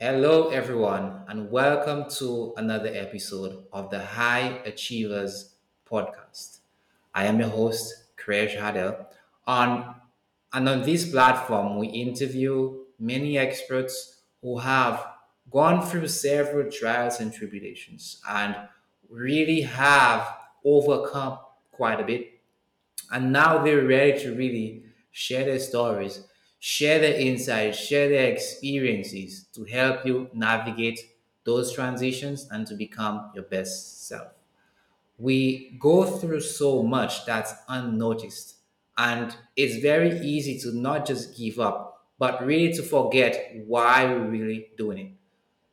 Hello, everyone, and welcome to another episode of the High Achievers Podcast. I am your host, Craig Hardel. On, and on this platform, we interview many experts who have gone through several trials and tribulations and really have overcome quite a bit. And now they're ready to really share their stories share their insights, share their experiences to help you navigate those transitions and to become your best self. We go through so much that's unnoticed, and it's very easy to not just give up, but really to forget why we're really doing it.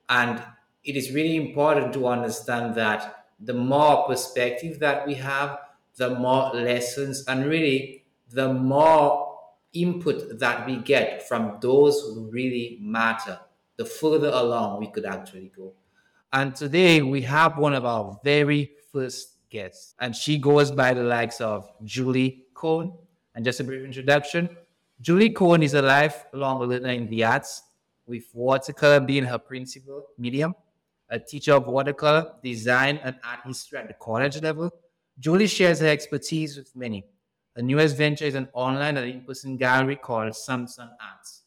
And it is really important to understand that the more perspective that we have, the more lessons and really the more input that we get from those who really matter, the further along we could actually go. And today we have one of our very first guests, and she goes by the likes of Julie Cohn. And just a brief introduction Julie Cohn is a lifelong learner in the arts, with watercolor being her principal medium, a teacher of watercolor, design, and art history at the college level. Julie shares her expertise with many, the newest venture is an online and in-person gallery called Sustaining Arts.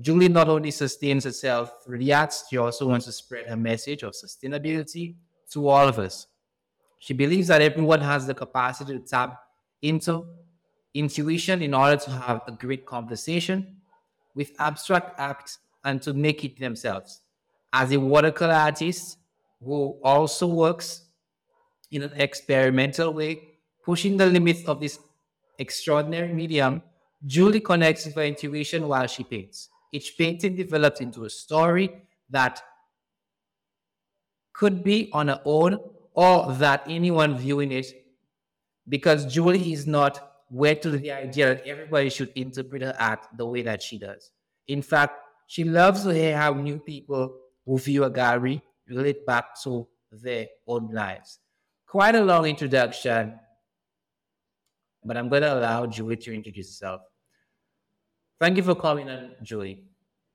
Julie not only sustains herself through the arts, she also wants to spread her message of sustainability to all of us. She believes that everyone has the capacity to tap into intuition in order to have a great conversation with abstract acts and to make it themselves. As a watercolor artist who also works in an experimental way, pushing the limits of this extraordinary medium, Julie connects with her intuition while she paints. Each painting develops into a story that could be on her own or that anyone viewing it, because Julie is not wed to the idea that everybody should interpret her art the way that she does. In fact, she loves to hear how new people who view a gallery relate back to their own lives. Quite a long introduction, but I'm going to allow Julie to introduce herself. Thank you for calling in, Julie.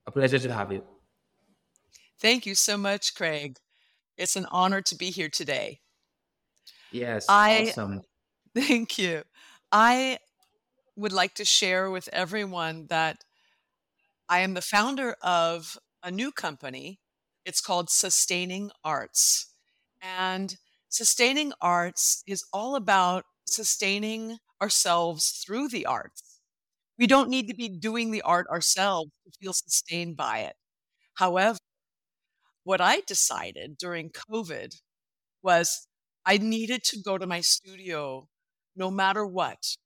A pleasure to have you. Thank you so much, Craig. It's an honor to be here today. Yes, I, awesome. Thank you. I would like to share with everyone that I am the founder of a new company. It's called Sustaining Arts. And Sustaining Arts is all about sustaining ourselves through the arts. We don't need to be doing the art ourselves to feel sustained by it. However, what I decided during COVID was I needed to go to my studio no matter what.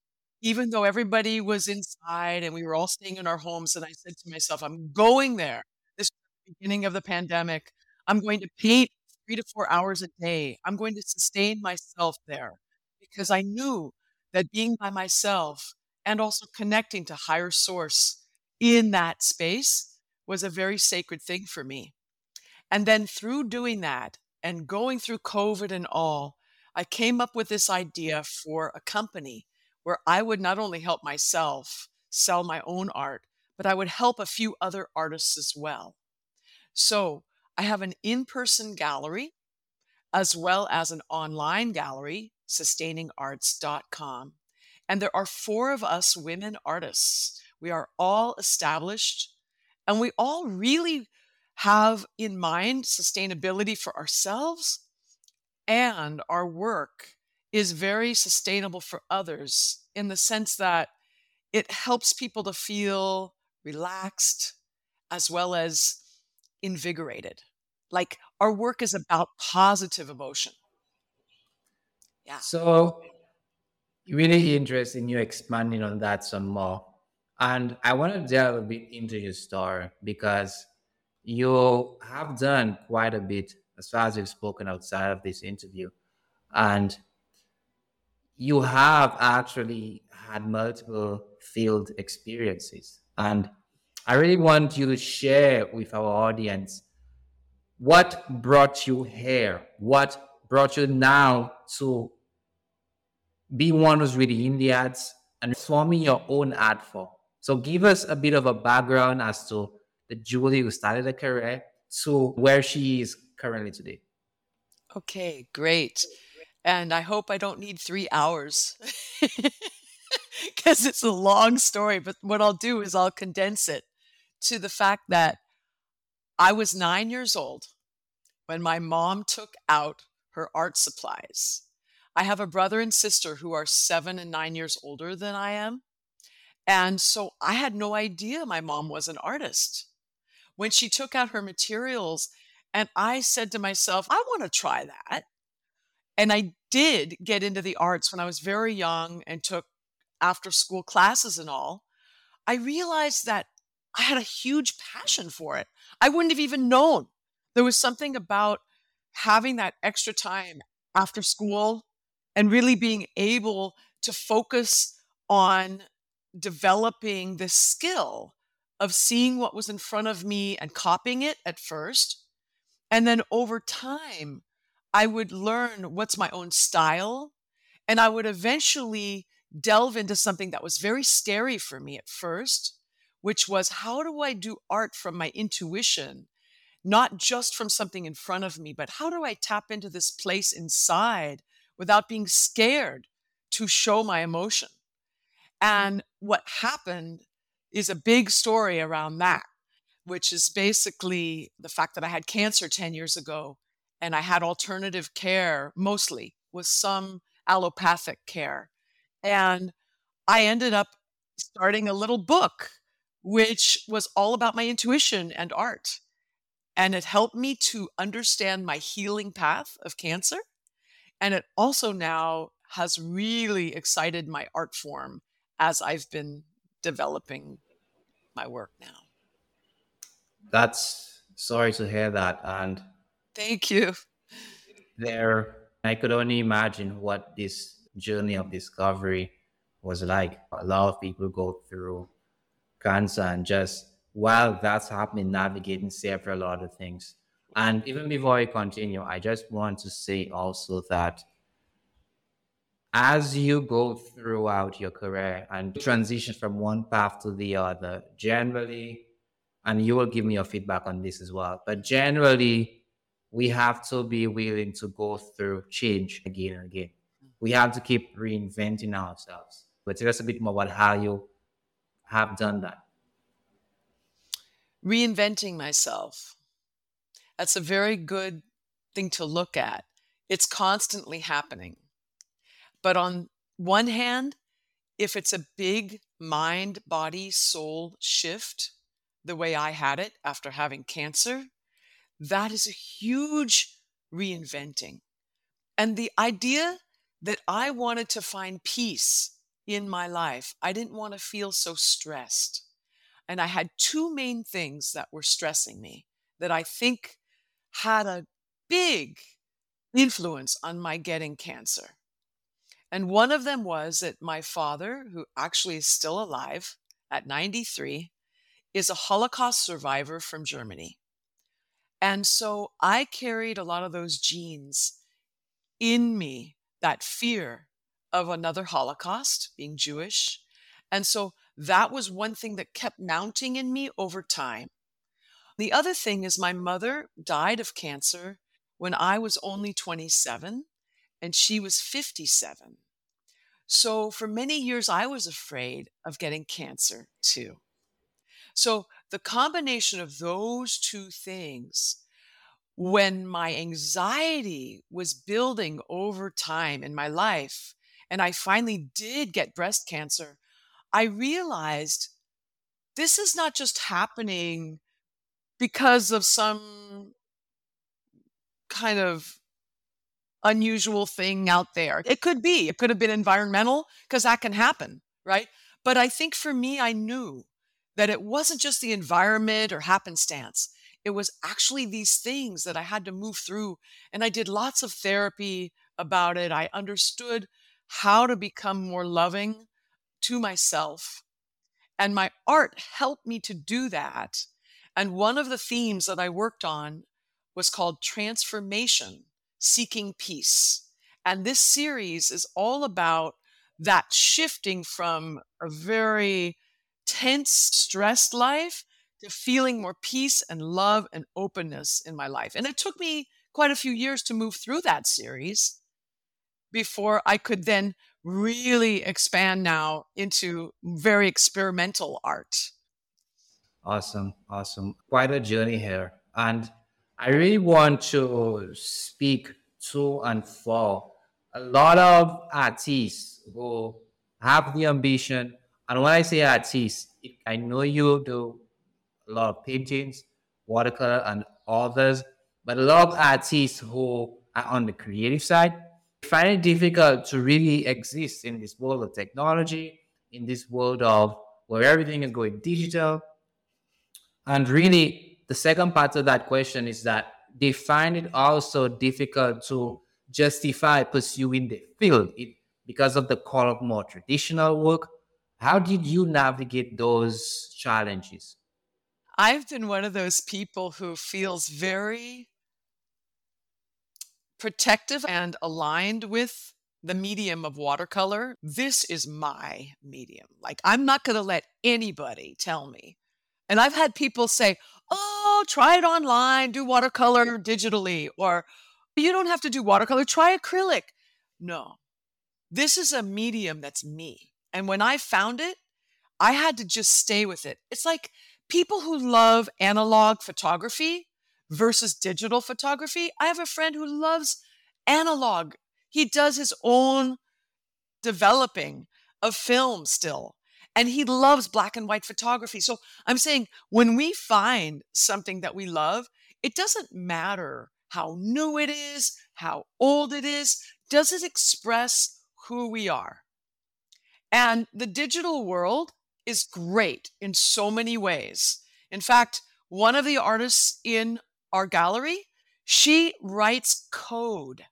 Even though everybody was inside and we were all staying in our homes, and I said to myself, I'm going there. This the beginning of the pandemic. I'm going to paint three to four hours a day. I'm going to sustain myself there because I knew that being by myself and also connecting to higher source in that space was a very sacred thing for me. And then through doing that and going through COVID and all, I came up with this idea for a company where I would not only help myself sell my own art, but I would help a few other artists as well. So I have an in person gallery as well as an online gallery sustainingarts.com. And there are four of us women artists. We are all established and we all really have in mind sustainability for ourselves and our work is very sustainable for others in the sense that it helps people to feel relaxed as well as invigorated. Like our work is about positive emotion. Yeah. So really interested in you expanding on that some more. And I want to delve a bit into your story because you have done quite a bit as far as you've spoken outside of this interview. And you have actually had multiple field experiences. And I really want you to share with our audience what brought you here, what brought you now to be one who's really in the ads and forming your own ad for. So give us a bit of a background as to the Julie who started a career to where she is currently today. Okay, great. And I hope I don't need three hours because it's a long story. But what I'll do is I'll condense it to the fact that I was nine years old when my mom took out her art supplies. I have a brother and sister who are seven and nine years older than I am. And so I had no idea my mom was an artist. When she took out her materials, and I said to myself, I want to try that. And I did get into the arts when I was very young and took after school classes and all. I realized that I had a huge passion for it. I wouldn't have even known. There was something about having that extra time after school and really being able to focus on developing this skill of seeing what was in front of me and copying it at first. And then over time, I would learn what's my own style. And I would eventually delve into something that was very scary for me at first, which was how do I do art from my intuition? Not just from something in front of me, but how do I tap into this place inside without being scared to show my emotion? And what happened is a big story around that, which is basically the fact that I had cancer 10 years ago and I had alternative care mostly with some allopathic care. And I ended up starting a little book, which was all about my intuition and art. And it helped me to understand my healing path of cancer. And it also now has really excited my art form as I've been developing my work now. That's sorry to hear that. And thank you. There, I could only imagine what this journey of discovery was like. A lot of people go through cancer and just while that's happening, navigating several other things. And even before I continue, I just want to say also that as you go throughout your career and transition from one path to the other, generally, and you will give me your feedback on this as well, but generally, we have to be willing to go through change again and again. We have to keep reinventing ourselves. But tell us a bit more about how you have done that. Reinventing myself. That's a very good thing to look at. It's constantly happening but on one hand, if it's a big mind, body, soul shift, the way I had it after having cancer, that is a huge reinventing. And the idea that I wanted to find peace in my life, I didn't want to feel so stressed. And I had two main things that were stressing me that I think had a big influence on my getting cancer. And one of them was that my father, who actually is still alive at 93, is a Holocaust survivor from Germany. And so I carried a lot of those genes in me, that fear of another Holocaust, being Jewish. And so that was one thing that kept mounting in me over time. The other thing is my mother died of cancer when I was only 27 and she was 57. So for many years, I was afraid of getting cancer too. So the combination of those two things, when my anxiety was building over time in my life, and I finally did get breast cancer, I realized this is not just happening because of some kind of unusual thing out there. It could be, it could have been environmental because that can happen, right? But I think for me, I knew that it wasn't just the environment or happenstance. It was actually these things that I had to move through. And I did lots of therapy about it. I understood how to become more loving to myself. And my art helped me to do that. And one of the themes that I worked on was called transformation Seeking Peace. And this series is all about that shifting from a very tense, stressed life to feeling more peace and love and openness in my life. And it took me quite a few years to move through that series before I could then really expand now into very experimental art. Awesome, awesome. Quite a journey here. And I really want to speak to and for a lot of artists who have the ambition. And when I say artists, I know you do a lot of paintings, watercolor, and others, but a lot of artists who are on the creative side find it difficult to really exist in this world of technology, in this world of where everything is going digital. And really, the second part of that question is that they find it also difficult to justify pursuing the field it, because of the call of more traditional work. How did you navigate those challenges? I've been one of those people who feels very protective and aligned with the medium of watercolor. This is my medium. Like, I'm not going to let anybody tell me. And I've had people say, oh, try it online, do watercolor digitally, or you don't have to do watercolor, try acrylic. No, this is a medium that's me. And when I found it, I had to just stay with it. It's like people who love analog photography versus digital photography. I have a friend who loves analog. He does his own developing of film still, and he loves black and white photography. So I'm saying when we find something that we love, it doesn't matter how new it is, how old it is, does it express who we are? And the digital world is great in so many ways. In fact, one of the artists in our gallery, she writes code.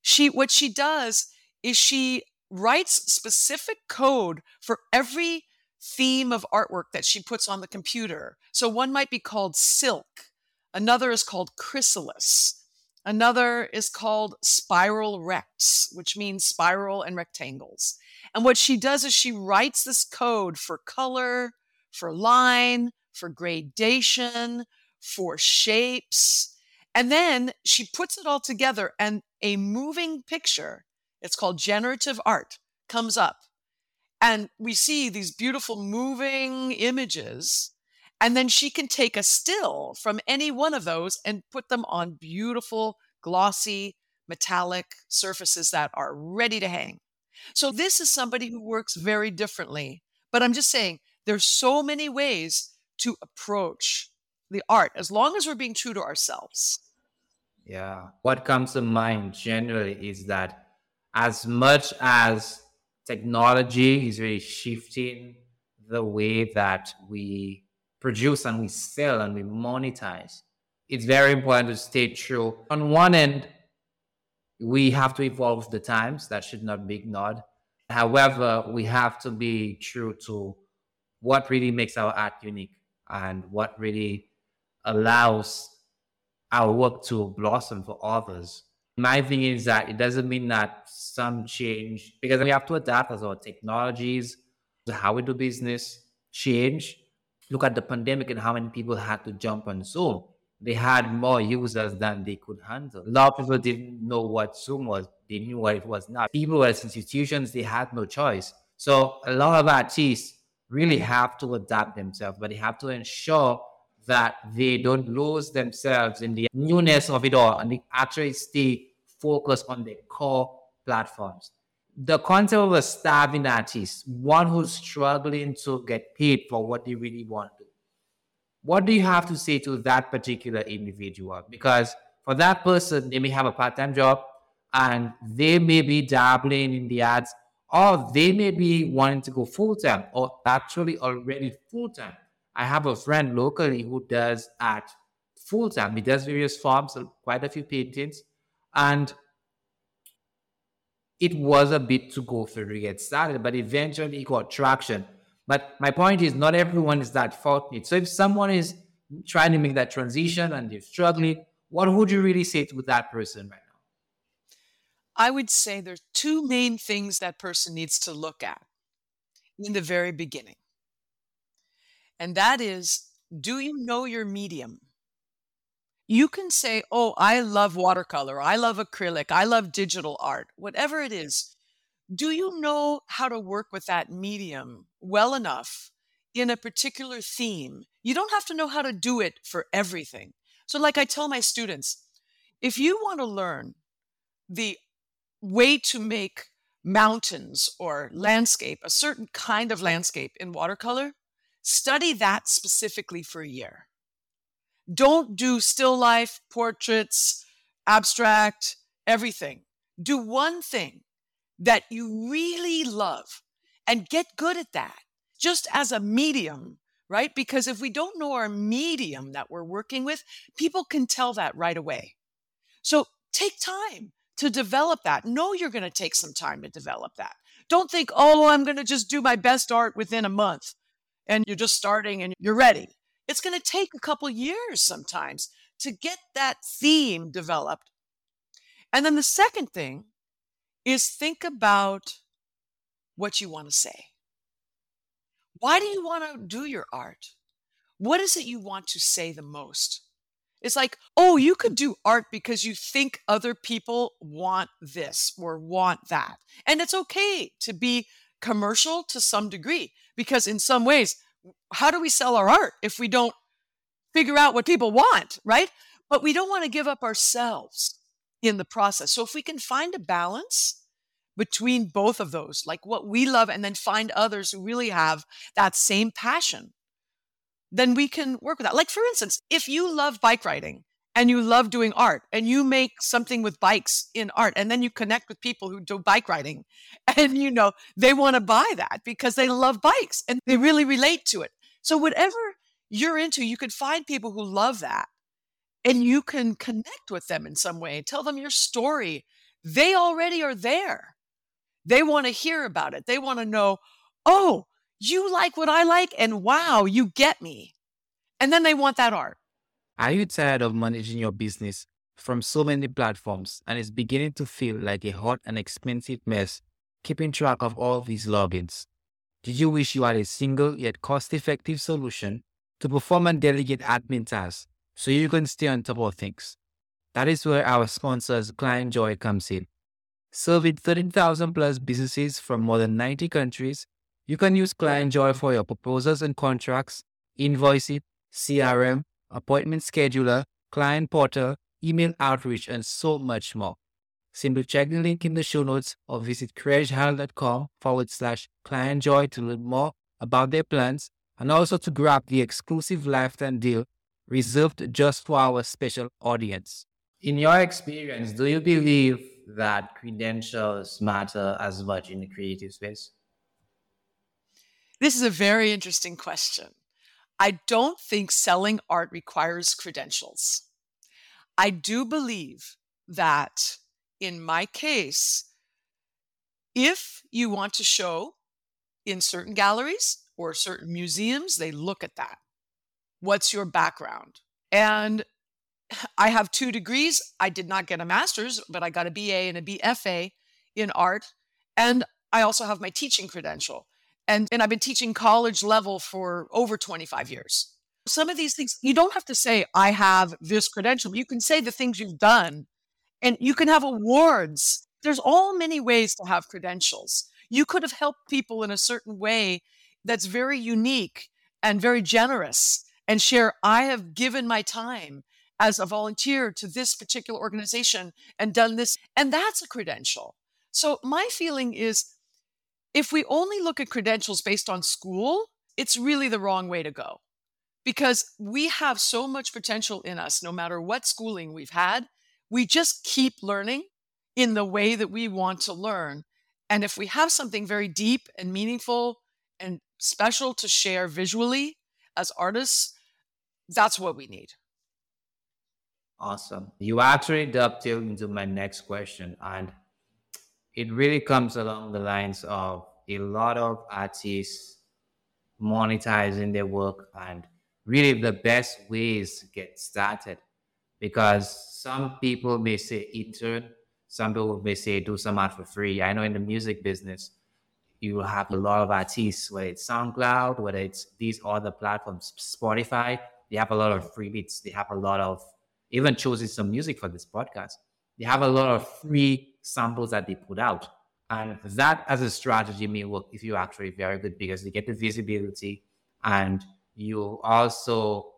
She what she does is she writes specific code for every theme of artwork that she puts on the computer. So one might be called silk, another is called chrysalis, another is called spiral rects, which means spiral and rectangles. And what she does is she writes this code for color, for line, for gradation, for shapes. And then she puts it all together, and a moving picture, it's called generative art, comes up. And we see these beautiful moving images. And then she can take a still from any one of those and put them on beautiful, glossy, metallic surfaces that are ready to hang. So this is somebody who works very differently. But I'm just saying there's so many ways to approach the art as long as we're being true to ourselves. Yeah. What comes to mind generally is that as much as technology is really shifting the way that we produce and we sell and we monetize, it's very important to stay true. On one end, we have to evolve the times, that should not be ignored. However, we have to be true to what really makes our art unique and what really allows our work to blossom for others. My thing is that it doesn't mean that some change because we have to adapt as our technologies, how we do business change. Look at the pandemic and how many people had to jump on Zoom. They had more users than they could handle. A lot of people didn't know what Zoom was. They knew what it was not. People as institutions, they had no choice. So a lot of artists really have to adapt themselves, but they have to ensure that they don't lose themselves in the newness of it all and they actually stay focused on their core platforms. The concept of a starving artist, one who's struggling to get paid for what they really want to. do. What do you have to say to that particular individual? Because for that person, they may have a part time job and they may be dabbling in the ads, or they may be wanting to go full time or actually already full time I have a friend locally who does art full time. He does various forms, quite a few paintings, and it was a bit to go for to get started, but eventually it got traction. But my point is, not everyone is that fortunate. So if someone is trying to make that transition and they're struggling, what would you really say to that person right now? I would say there's two main things that person needs to look at in the very beginning. And that is do you know your medium? You can say, Oh, I love watercolor, I love acrylic, I love digital art, whatever it is. Do you know how to work with that medium well enough in a particular theme? You don't have to know how to do it for everything. So, like I tell my students, if you want to learn the way to make mountains or landscape, a certain kind of landscape in watercolor, study that specifically for a year. Don't do still life, portraits, abstract, everything. Do one thing that you really love and get good at that just as a medium, right? Because if we don't know our medium that we're working with, people can tell that right away. So take time to develop that. Know you're going to take some time to develop that. Don't think, oh, I'm going to just do my best art within a month and you're just starting and you're ready. It's going to take a couple years sometimes to get that theme developed. And then the second thing is think about what you want to say. Why do you want to do your art? What is it you want to say the most? It's like, oh, you could do art because you think other people want this or want that. And it's okay to be commercial to some degree because, in some ways, how do we sell our art if we don't figure out what people want, right? But we don't want to give up ourselves in the process. So if we can find a balance between both of those, like what we love, and then find others who really have that same passion, then we can work with that. Like, for instance, if you love bike riding and you love doing art and you make something with bikes in art and then you connect with people who do bike riding and you know they want to buy that because they love bikes and they really relate to it. So whatever you're into you could find people who love that and you can connect with them in some way tell them your story. They already are there. They want to hear about it. They want to know oh you like what i like and wow you get me. And then they want that art are you tired of managing your business from so many platforms and it's beginning to feel like a hot and expensive mess keeping track of all these logins? Did you wish you had a single yet cost effective solution to perform and delegate admin tasks so you can stay on top of things? That is where our sponsors ClientJoy comes in. Serving 13,000 plus businesses from more than 90 countries, you can use ClientJoy for your proposals and contracts, invoicing, CRM, appointment scheduler, client portal, email outreach, and so much more. Simply check the link in the show notes or visit craigehardel.com forward slash clientjoy to learn more about their plans and also to grab the exclusive lifetime deal reserved just for our special audience. In your experience, do you believe that credentials matter as much in the creative space? This is a very interesting question. I don't think selling art requires credentials. I do believe that in my case, if you want to show in certain galleries or certain museums, they look at that. What's your background? And I have two degrees. I did not get a master's, but I got a BA and a BFA in art. And I also have my teaching credential. And, and I've been teaching college level for over 25 years. Some of these things, you don't have to say, I have this credential. You can say the things you've done and you can have awards. There's all many ways to have credentials. You could have helped people in a certain way that's very unique and very generous and share, I have given my time as a volunteer to this particular organization and done this. And that's a credential. So my feeling is if we only look at credentials based on school, it's really the wrong way to go because we have so much potential in us, no matter what schooling we've had. We just keep learning in the way that we want to learn. And if we have something very deep and meaningful and special to share visually as artists, that's what we need. Awesome. You actually dovetailed into my next question. And it really comes along the lines of a lot of artists monetizing their work and really the best ways to get started because some people may say intern some people may say do some art for free i know in the music business you have a lot of artists, whether it's SoundCloud, whether it's these other platforms, Spotify, they have a lot of free beats. They have a lot of even choosing some music for this podcast. They have a lot of free samples that they put out. And that as a strategy may work if you're actually very good because you get the visibility and you also,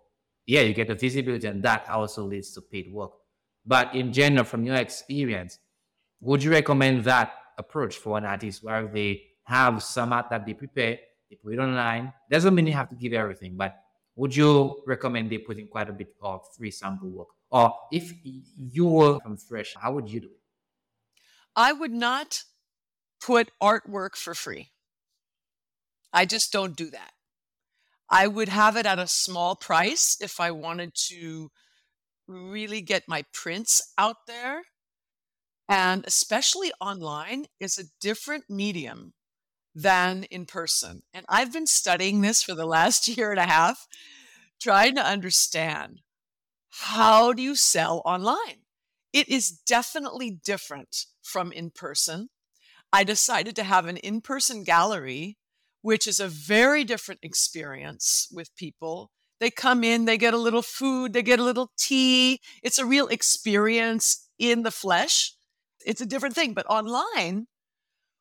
yeah, you get the visibility and that also leads to paid work. But in general, from your experience, would you recommend that approach for an artist where they have some art that they prepare, they put it online? Doesn't mean you have to give everything, but would you recommend they put in quite a bit of free sample work? Or if you were from fresh, how would you do it? I would not put artwork for free. I just don't do that. I would have it at a small price if I wanted to really get my prints out there. And especially online is a different medium than in person. And I've been studying this for the last year and a half, trying to understand how do you sell online? It is definitely different from in person. I decided to have an in person gallery, which is a very different experience with people. They come in, they get a little food, they get a little tea. It's a real experience in the flesh. It's a different thing. But online,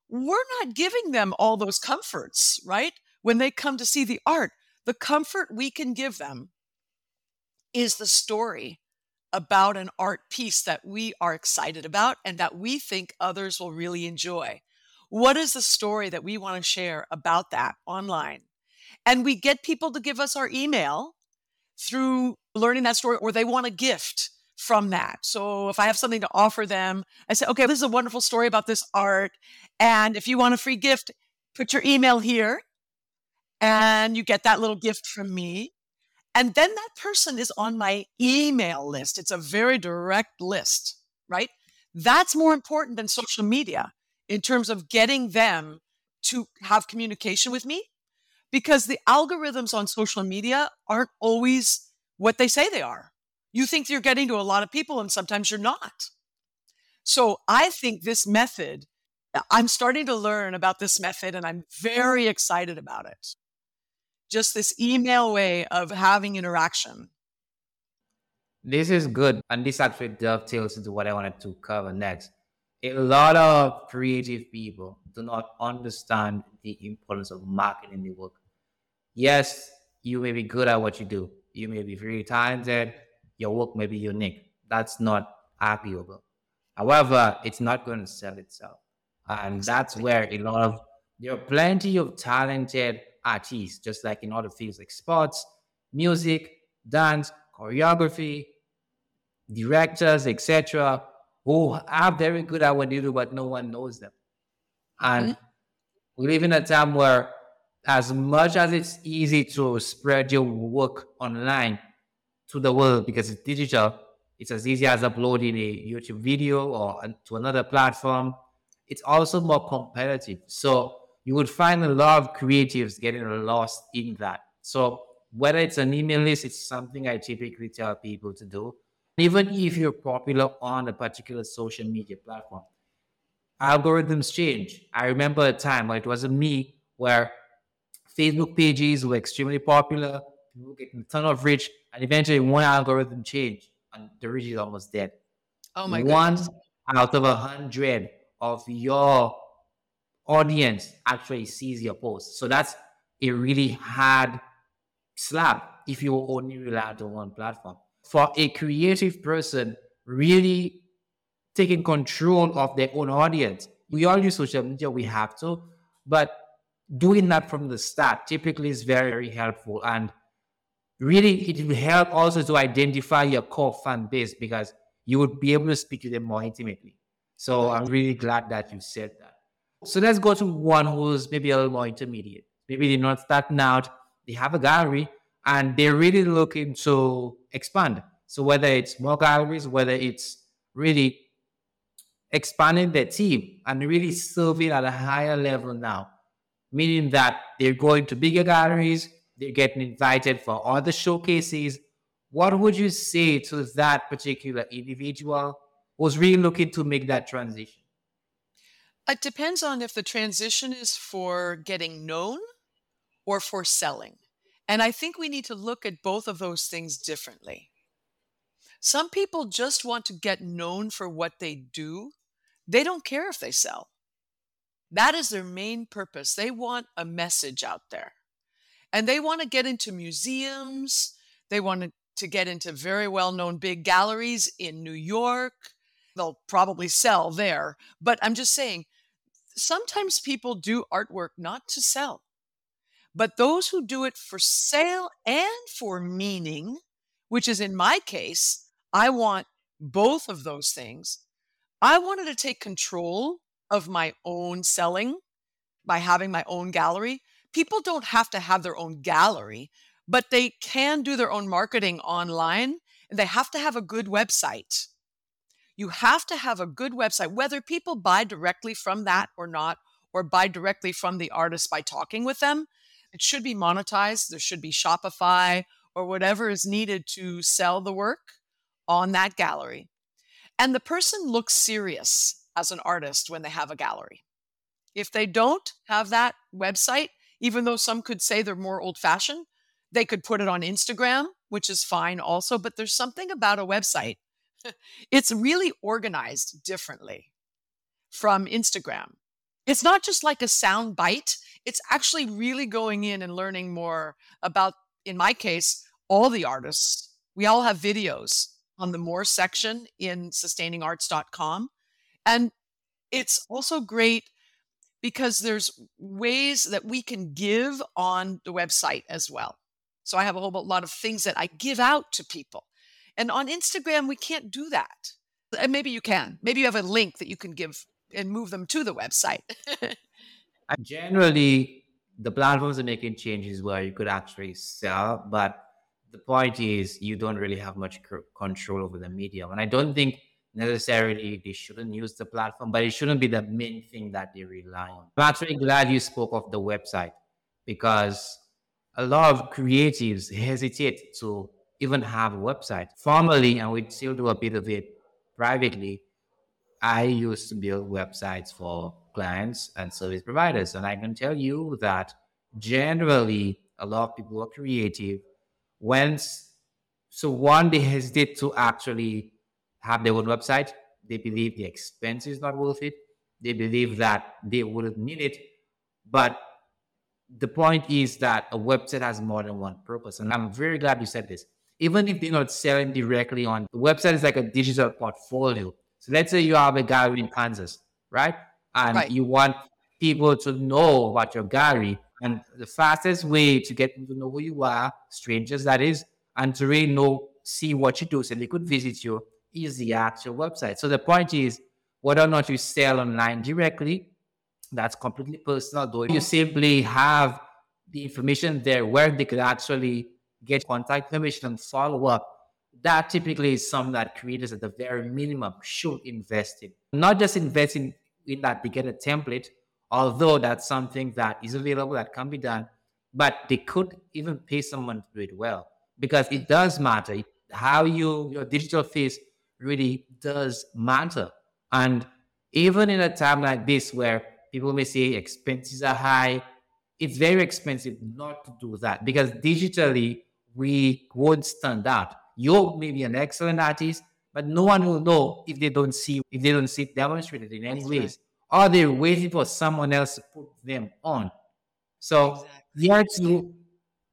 we're not giving them all those comforts, right? When they come to see the art, the comfort we can give them is the story about an art piece that we are excited about and that we think others will really enjoy. What is the story that we want to share about that online? And we get people to give us our email through learning that story, or they want a gift from that. So if I have something to offer them, I say, okay, this is a wonderful story about this art. And if you want a free gift, put your email here and you get that little gift from me. And then that person is on my email list. It's a very direct list, right? That's more important than social media in terms of getting them to have communication with me because the algorithms on social media aren't always what they say they are. You think you're getting to a lot of people and sometimes you're not. So I think this method, I'm starting to learn about this method and I'm very excited about it just this email way of having interaction. This is good. And this actually dovetails into what I wanted to cover next. A lot of creative people do not understand the importance of marketing the work. Yes, you may be good at what you do. You may be very talented. Your work may be unique. That's not arguable. However, it's not going to sell itself. And that's where a lot of there are plenty of talented artists, just like in other fields like sports, music, dance, choreography, directors, etc., who are very good at what they do, but no one knows them. And mm-hmm. we live in a time where, as much as it's easy to spread your work online to the world because it's digital, it's as easy as uploading a YouTube video or to another platform. It's also more competitive. So you would find a lot of creatives getting lost in that. So whether it's an email list, it's something I typically tell people to do. Even if you're popular on a particular social media platform, algorithms change. I remember a time where it wasn't me where Facebook pages were extremely popular, people getting a ton of reach, and eventually one algorithm changed and the reach is almost dead. Oh my One out of a hundred of your audience actually sees your post. So that's a really hard slap if you only rely on one platform. For a creative person, really taking control of their own audience. We all use social media, we have to, but doing that from the start typically is very, very helpful. And really, it will help also to identify your core fan base because you would be able to speak to them more intimately. So I'm really glad that you said that. So let's go to one who's maybe a little more intermediate. Maybe they're not starting out, they have a gallery and they're really looking to expand. So whether it's more galleries, whether it's really expanding their team and really serving at a higher level now, meaning that they're going to bigger galleries, they're getting invited for other showcases. What would you say to that particular individual who's really looking to make that transition? It depends on if the transition is for getting known or for selling. And I think we need to look at both of those things differently. Some people just want to get known for what they do. They don't care if they sell. That is their main purpose. They want a message out there. And they want to get into museums. They want to get into very well known big galleries in New York. They'll probably sell there. But I'm just saying, sometimes people do artwork not to sell. But those who do it for sale and for meaning, which is in my case, I want both of those things. I wanted to take control of my own selling by having my own gallery. People don't have to have their own gallery, but they can do their own marketing online and they have to have a good website. You have to have a good website, whether people buy directly from that or not, or buy directly from the artist by talking with them. It should be monetized. There should be Shopify or whatever is needed to sell the work on that gallery. And the person looks serious as an artist when they have a gallery. If they don't have that website, even though some could say they're more old fashioned, they could put it on Instagram, which is fine also. But there's something about a website, it's really organized differently from Instagram. It's not just like a sound bite it's actually really going in and learning more about, in my case, all the artists. We all have videos on the more section in sustainingarts.com. And it's also great because there's ways that we can give on the website as well. So I have a whole lot of things that I give out to people. And on Instagram, we can't do that. And maybe you can. Maybe you have a link that you can give and move them to the website. Generally, the platforms are making changes where you could actually sell, but the point is you don't really have much control over the medium. And I don't think necessarily they shouldn't use the platform, but it shouldn't be the main thing that they rely on. I'm actually glad you spoke of the website because a lot of creatives hesitate to even have a website. Formally, and we still do a bit of it privately, I used to build websites for clients and service providers. And I can tell you that generally a lot of people are creative. When so one, they hesitate to actually have their own website. They believe the expense is not worth it. They believe that they wouldn't need it. But the point is that a website has more than one purpose. And I'm very glad you said this. Even if they're not selling directly on the website is like a digital portfolio. So let's say you have a gallery in Kansas, right? and right. you want people to know about your gallery. And the fastest way to get them to know who you are, strangers that is, and to really know, see what you do so they could visit you is the actual website. So the point is, whether or not you sell online directly, that's completely personal. Though you mm-hmm. simply have the information there where they could actually get contact information and follow up, that typically is something that creators at the very minimum should invest in. Not just invest in in that a template, although that's something that is available that can be done, but they could even pay someone to do it well because it does matter. How you your digital face really does matter. And even in a time like this where people may say expenses are high, it's very expensive not to do that because digitally we won't stand out. You may be an excellent artist, but no one will know if they don't see if they don't see it demonstrated in any That's ways. Right. Are they waiting for someone else to put them on? So exactly. yes, you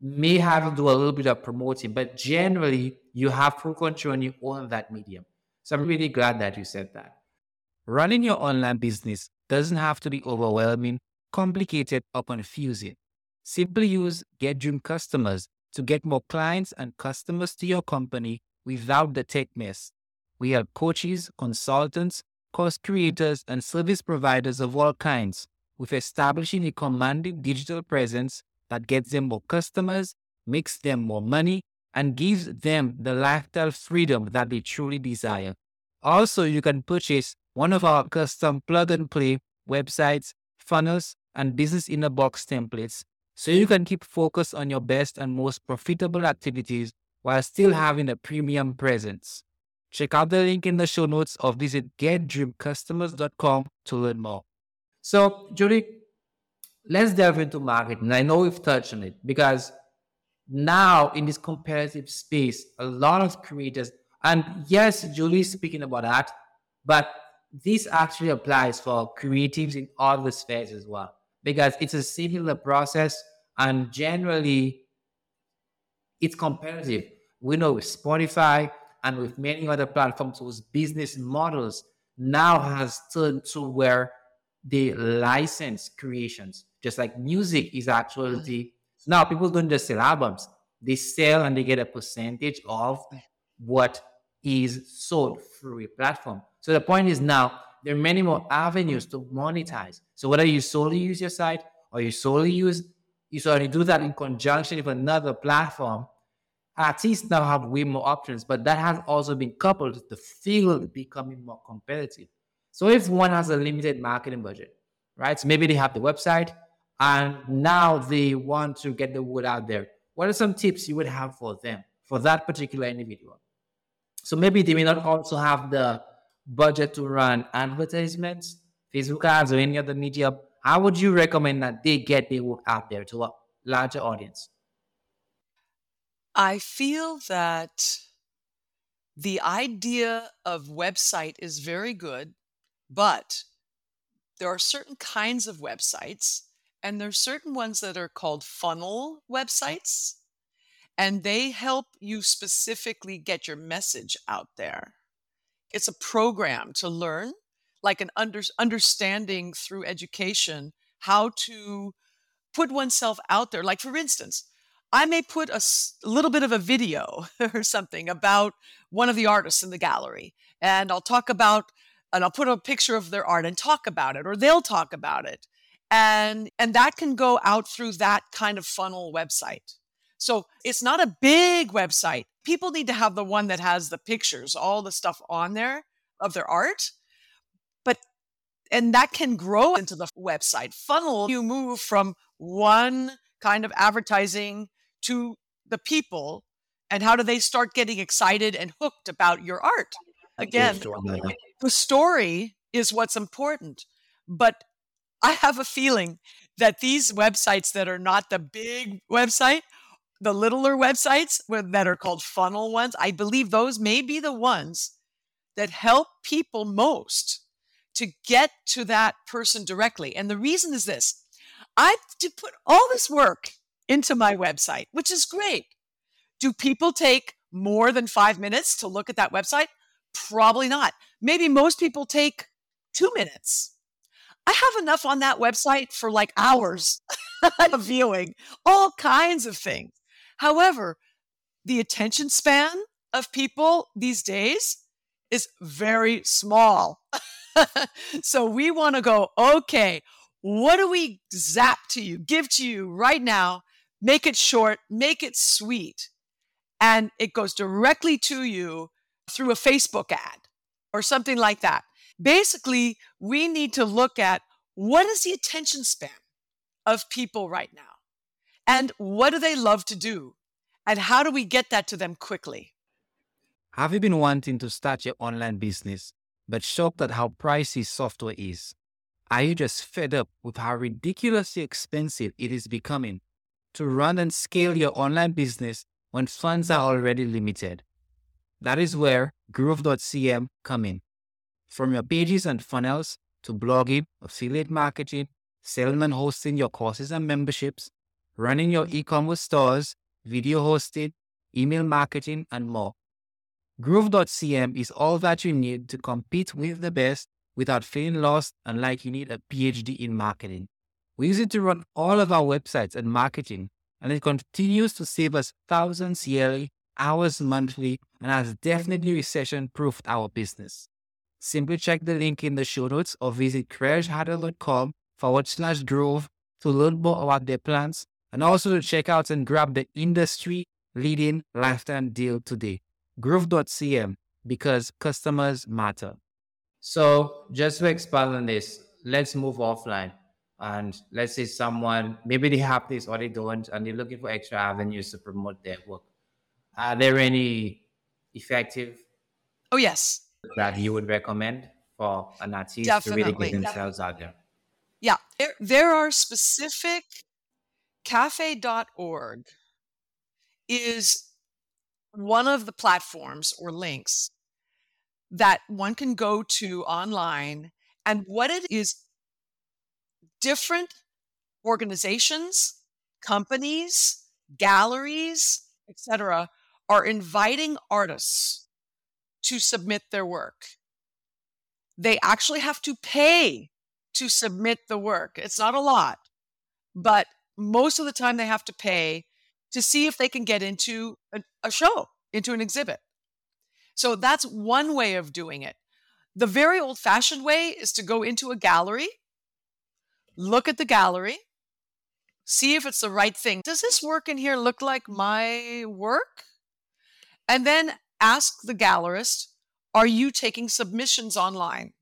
may have to do a little bit of promoting, but generally you have full control and you own that medium. So I'm really glad that you said that. Running your online business doesn't have to be overwhelming, complicated, or confusing. Simply use Get Dream Customers to get more clients and customers to your company without the tech mess. We help coaches, consultants, course creators, and service providers of all kinds with establishing a commanding digital presence that gets them more customers, makes them more money, and gives them the lifestyle freedom that they truly desire. Also, you can purchase one of our custom plug and play websites, funnels, and business in a box templates so you can keep focus on your best and most profitable activities while still having a premium presence. Check out the link in the show notes or visit getdreamcustomers.com to learn more. So, Julie, let's delve into marketing. I know we've touched on it because now in this competitive space, a lot of creators, and yes, Julie's speaking about that, but this actually applies for creatives in other spheres as well because it's a similar process and generally it's competitive. We know with Spotify and with many other platforms, those business models now has turned to where they license creations, just like music is actually now people don't just sell albums; they sell and they get a percentage of what is sold through a platform. So the point is now there are many more avenues to monetize. So whether you solely use your site or you solely use you solely do that in conjunction with another platform, artists now have way more options, but that has also been coupled with the field becoming more competitive. So if one has a limited marketing budget, right? So maybe they have the website and now they want to get the word out there. What are some tips you would have for them, for that particular individual? So maybe they may not also have the budget to run advertisements, Facebook ads, or any other media. How would you recommend that they get their work out there to a larger audience? I feel that the idea of website is very good, but there are certain kinds of websites, and there's certain ones that are called funnel websites, and they help you specifically get your message out there. It's a program to learn, like an under, understanding through education how to put oneself out there. Like, for instance, I may put a, little bit of a video or something about one of the artists in the gallery, and I'll talk about, and I'll put a picture of their art and talk about it, or they'll talk about it, and and that can go out through that kind of funnel website. So it's not a big website. People need to have the one that has the pictures, all the stuff on there of their art, and that can grow into the website funnel. You move from one kind of advertising to the people and how do they start getting excited and hooked about your art again the story is what's important but i have a feeling that these websites that are not the big website the littler websites that are called funnel ones i believe those may be the ones that help people most to get to that person directly and the reason is this i put all this work into my website, which is great. Do people take more than five minutes to look at that website? Probably not. Maybe most people take two minutes. I have enough on that website for like hours of viewing all kinds of things. However, the attention span of people these days is very small. so we want to go, okay, what do we zap to you, give to you right now make it short, make it sweet, and it goes directly to you through a Facebook ad or something like that. Basically, we need to look at what is the attention span of people right now? And what do they love to do? And how do we get that to them quickly? Have you been wanting to start your online business, but shocked at how pricey software is? Are you just fed up with how ridiculously expensive it is becoming? to run and scale your online business when funds are already limited. That is where Groove.cm come in. From your pages and funnels to blogging, affiliate marketing, selling and hosting your courses and memberships, running your e-commerce stores, video hosting, email marketing, and more. Groove.cm is all that you need to compete with the best without feeling lost and like you need a PhD in marketing. We use it to run all of our websites and marketing, and it continues to save us thousands yearly, hours monthly, and has definitely recession proofed our business. Simply check the link in the show notes or visit craigehardel.com forward slash groove to learn more about their plans and also to check out and grab the industry leading lifetime deal today. Groove.cm because customers matter. So, just to expand on this, let's move offline and let's say someone maybe they have this or they don't and they're looking for extra avenues to promote their work are there any effective oh yes that you would recommend for an artist Definitely. to really get themselves out there Yeah. There, there are specific cafe.org is one of the platforms or links that one can go to online and what it is different organizations companies galleries etc are inviting artists to submit their work. They actually have to pay to submit the work. It's not a lot but most of the time they have to pay to see if they can get into a, a show into an exhibit so that's one way of doing it. The very old fashioned way is to go into a gallery, look at the gallery, see if it's the right thing. Does this work in here look like my work? And then ask the gallerist, are you taking submissions online?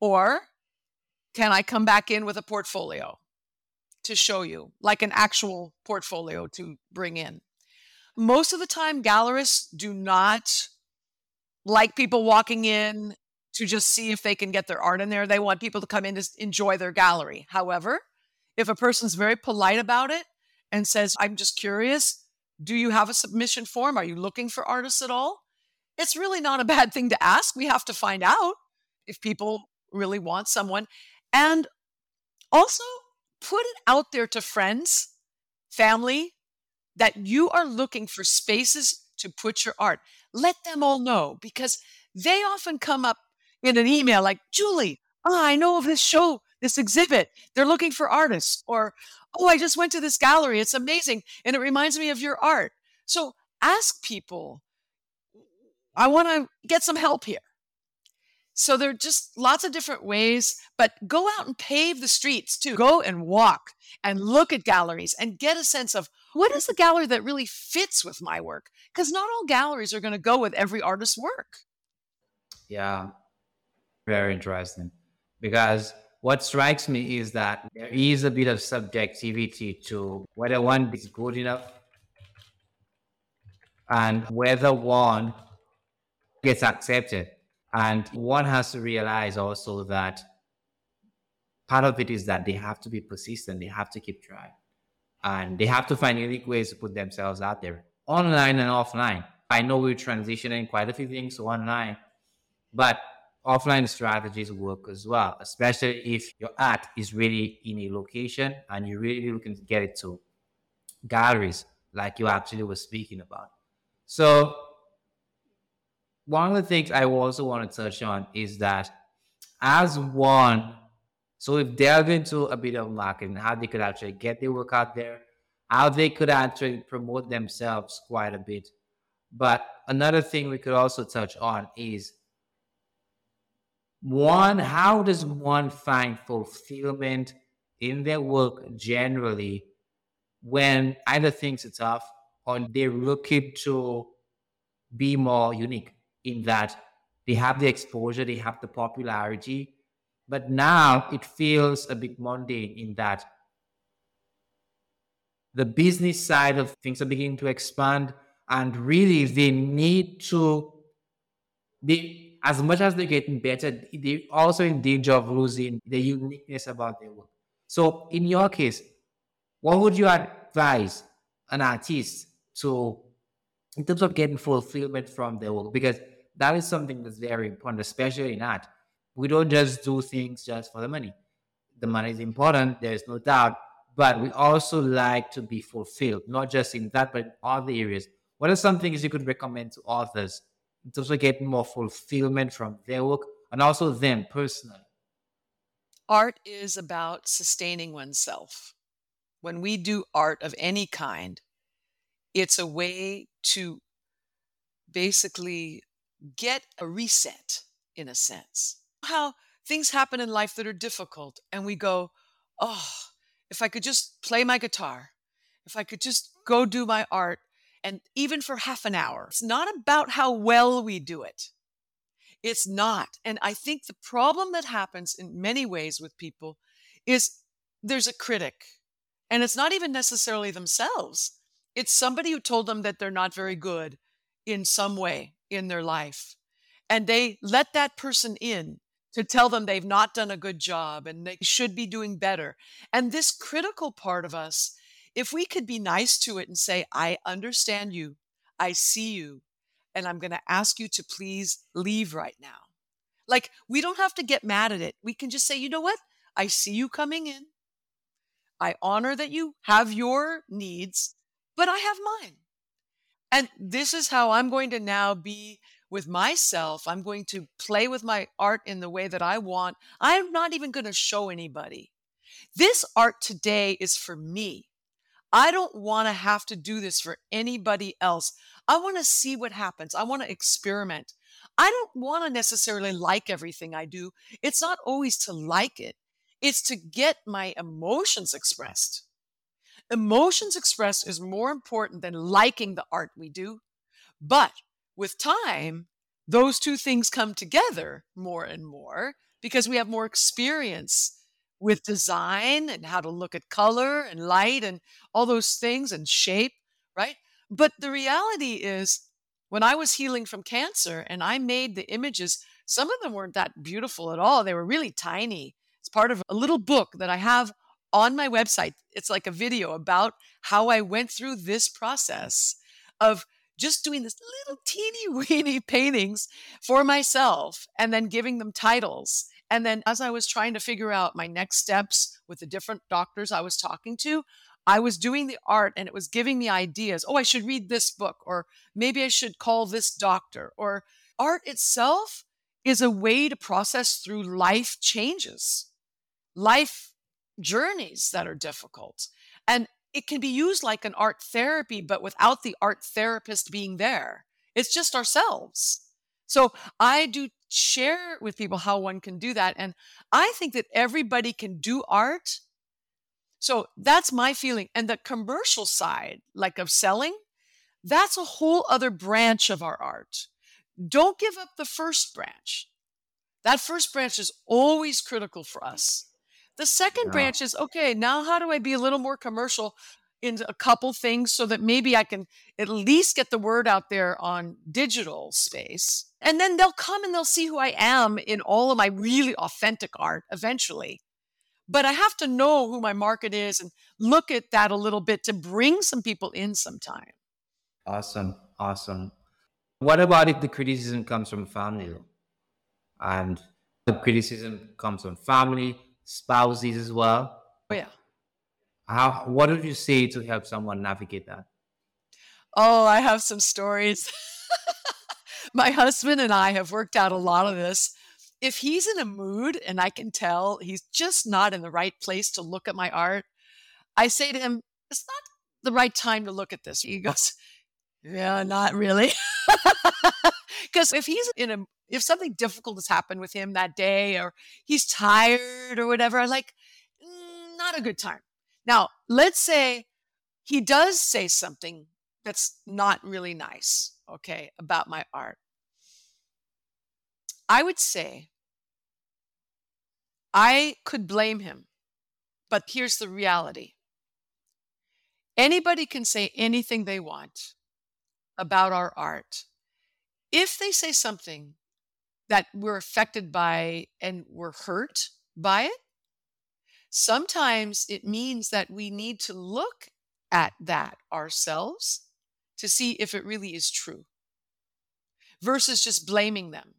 Or can I come back in with a portfolio to show you, like an actual portfolio to bring in? Most of the time, gallerists do not like people walking in to just see if they can get their art in there. They want people to come in to enjoy their gallery. However, if a person's very polite about it and says, I'm just curious, do you have a submission form? Are you looking for artists at all? It's really not a bad thing to ask. We have to find out if people really want someone. And also put it out there to friends, family, that you are looking for spaces to put your art let them all know because they often come up in an email like, Julie, oh, I know of this show, this exhibit. They're looking for artists. Or, oh, I just went to this gallery. It's amazing. And it reminds me of your art. So ask people, I want to get some help here. So there are just lots of different ways, but go out and pave the streets too. Go and walk and look at galleries and get a sense of what is the gallery that really fits with my work? Because not all galleries are going to go with every artist's work. Yeah, very interesting. Because what strikes me is that there is a bit of subjectivity to whether one is good enough and whether one gets accepted. And one has to realize also that part of it is that they have to be persistent, they have to keep trying and they have to find unique ways to put themselves out there online and offline. I know we're transitioning quite a few things online, but offline strategies work as well, especially if your art is really in a location and you're really looking to get it to galleries like you actually were speaking about. So one of the things I also want to touch on is that as one so we've delved into a bit of marketing, how they could actually get their work out there, how they could actually promote themselves quite a bit. But another thing we could also touch on is one, how does one find fulfillment in their work generally when either things are tough or they're looking to be more unique in that they have the exposure, they have the popularity, but now it feels a bit mundane in that the business side of things are beginning to expand and really they need to they as much as they're getting better they're also in danger of losing the uniqueness about their work. So in your case what would you advise an artist to in terms of getting fulfillment from their work because that is something that's very important especially in art we don't just do things just for the money. The money is important, there's no doubt, but we also like to be fulfilled, not just in that, but in other areas. What are some things you could recommend to authors in terms of getting more fulfillment from their work and also them personally? Art is about sustaining oneself. When we do art of any kind, it's a way to basically get a reset in a sense how things happen in life that are difficult and we go, oh, if I could just play my guitar, if I could just go do my art, and even for half an hour. It's not about how well we do it. It's not. And I think the problem that happens in many ways with people is there's a critic, and it's not even necessarily themselves. It's somebody who told them that they're not very good in some way in their life. And they let that person in to tell them they've not done a good job and they should be doing better. And this critical part of us, if we could be nice to it and say, I understand you, I see you, and I'm going to ask you to please leave right now. Like, we don't have to get mad at it. We can just say, you know what? I see you coming in. I honor that you have your needs, but I have mine. And this is how I'm going to now be with myself. I'm going to play with my art in the way that I want. I'm not even going to show anybody. This art today is for me. I don't want to have to do this for anybody else. I want to see what happens. I want to experiment. I don't want to necessarily like everything I do. It's not always to like it, it's to get my emotions expressed. Emotions expressed is more important than liking the art we do. But with time, those two things come together more and more because we have more experience with design and how to look at color and light and all those things and shape, right? But the reality is, when I was healing from cancer and I made the images, some of them weren't that beautiful at all. They were really tiny. It's part of a little book that I have on my website. It's like a video about how I went through this process of just doing this little teeny weeny paintings for myself and then giving them titles. And then as I was trying to figure out my next steps with the different doctors I was talking to, I was doing the art and it was giving me ideas. Oh, I should read this book, or maybe I should call this doctor. Or art itself is a way to process through life changes, life journeys that are difficult. And it can be used like an art therapy, but without the art therapist being there. It's just ourselves. So I do share with people how one can do that. And I think that everybody can do art. So that's my feeling. And the commercial side, like of selling, that's a whole other branch of our art. Don't give up the first branch. That first branch is always critical for us. The second yeah. branch is okay, now how do I be a little more commercial in a couple things so that maybe I can at least get the word out there on digital space. And then they'll come and they'll see who I am in all of my really authentic art eventually. But I have to know who my market is and look at that a little bit to bring some people in sometime. Awesome. Awesome. What about if the criticism comes from family? And the criticism comes from family, spouses as well. Oh, yeah. How what would you say to help someone navigate that? Oh, I have some stories. My husband and I have worked out a lot of this. If he's in a mood and I can tell he's just not in the right place to look at my art, I say to him, It's not the right time to look at this. He goes, Yeah, not really. Because if he's in a if something difficult has happened with him that day or he's tired or whatever, like, mm, not a good time. Now, let's say he does say something that's not really nice, okay, about my art. I would say I could blame him, but here's the reality anybody can say anything they want about our art. If they say something that we're affected by and we're hurt by it, sometimes it means that we need to look at that ourselves to see if it really is true versus just blaming them.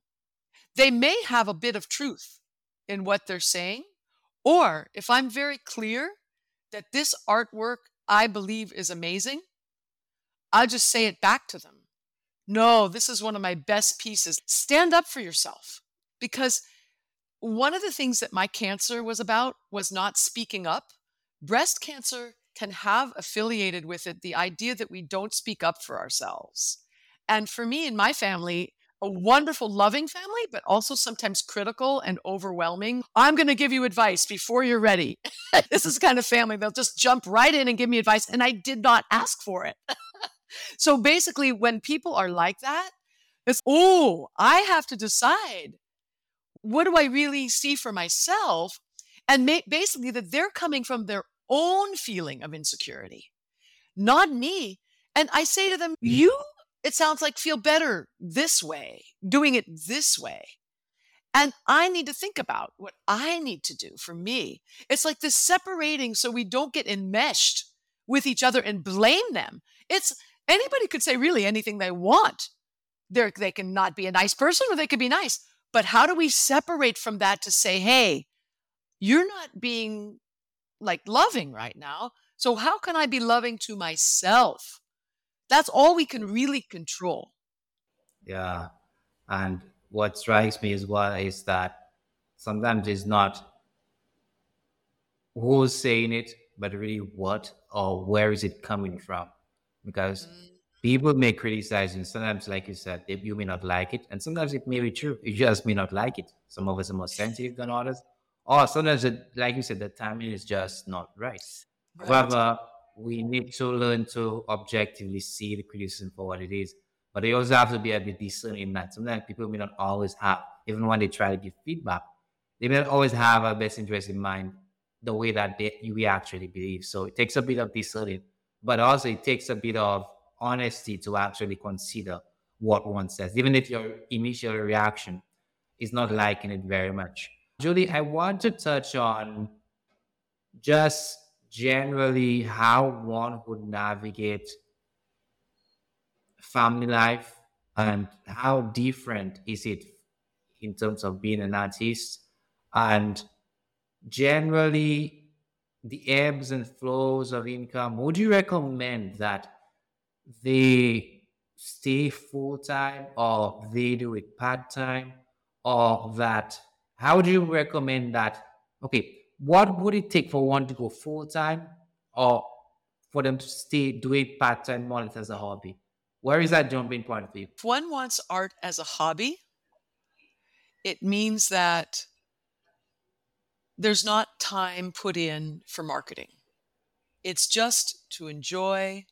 They may have a bit of truth in what they're saying, or if I'm very clear that this artwork I believe is amazing, I'll just say it back to them. No, this is one of my best pieces. Stand up for yourself because one of the things that my cancer was about was not speaking up. Breast cancer can have affiliated with it the idea that we don't speak up for ourselves. And for me and my family, a wonderful, loving family, but also sometimes critical and overwhelming. I'm going to give you advice before you're ready. this is kind of family. They'll just jump right in and give me advice. And I did not ask for it. so basically, when people are like that, it's, oh, I have to decide what do I really see for myself? And ma- basically, that they're coming from their own feeling of insecurity, not me. And I say to them, mm-hmm. you, it sounds like feel better this way, doing it this way. And I need to think about what I need to do for me. It's like this separating so we don't get enmeshed with each other and blame them. It's anybody could say really anything they want. They're, they can not be a nice person or they could be nice. But how do we separate from that to say, hey, you're not being like loving right now. So how can I be loving to myself? That's all we can really control. Yeah. And what strikes me as well is that sometimes it's not who's saying it, but really what or where is it coming from? Because mm. people may criticize and sometimes, like you said, you may not like it, and sometimes it may be true. You just may not like it. Some of us are more sensitive than others, or sometimes, it, like you said, the timing is just not right. right. However, we need to learn to objectively see the criticism for what it is. But they also have to be a bit discerning in that. Sometimes people may not always have, even when they try to give feedback, they may not always have our best interest in mind the way that they, we actually believe. So it takes a bit of discerning, but also it takes a bit of honesty to actually consider what one says, even if your initial reaction is not liking it very much. Julie, I want to touch on just generally how one would navigate family life and how different is it in terms of being an artist and generally the ebbs and flows of income would you recommend that they stay full-time or they do it part-time or that how do you recommend that okay what would it take for one to go full-time or for them to stay doing part-time more as a hobby where is that jumping point for you? If one wants art as a hobby, it means that there's not time put in for marketing. It's just to enjoy.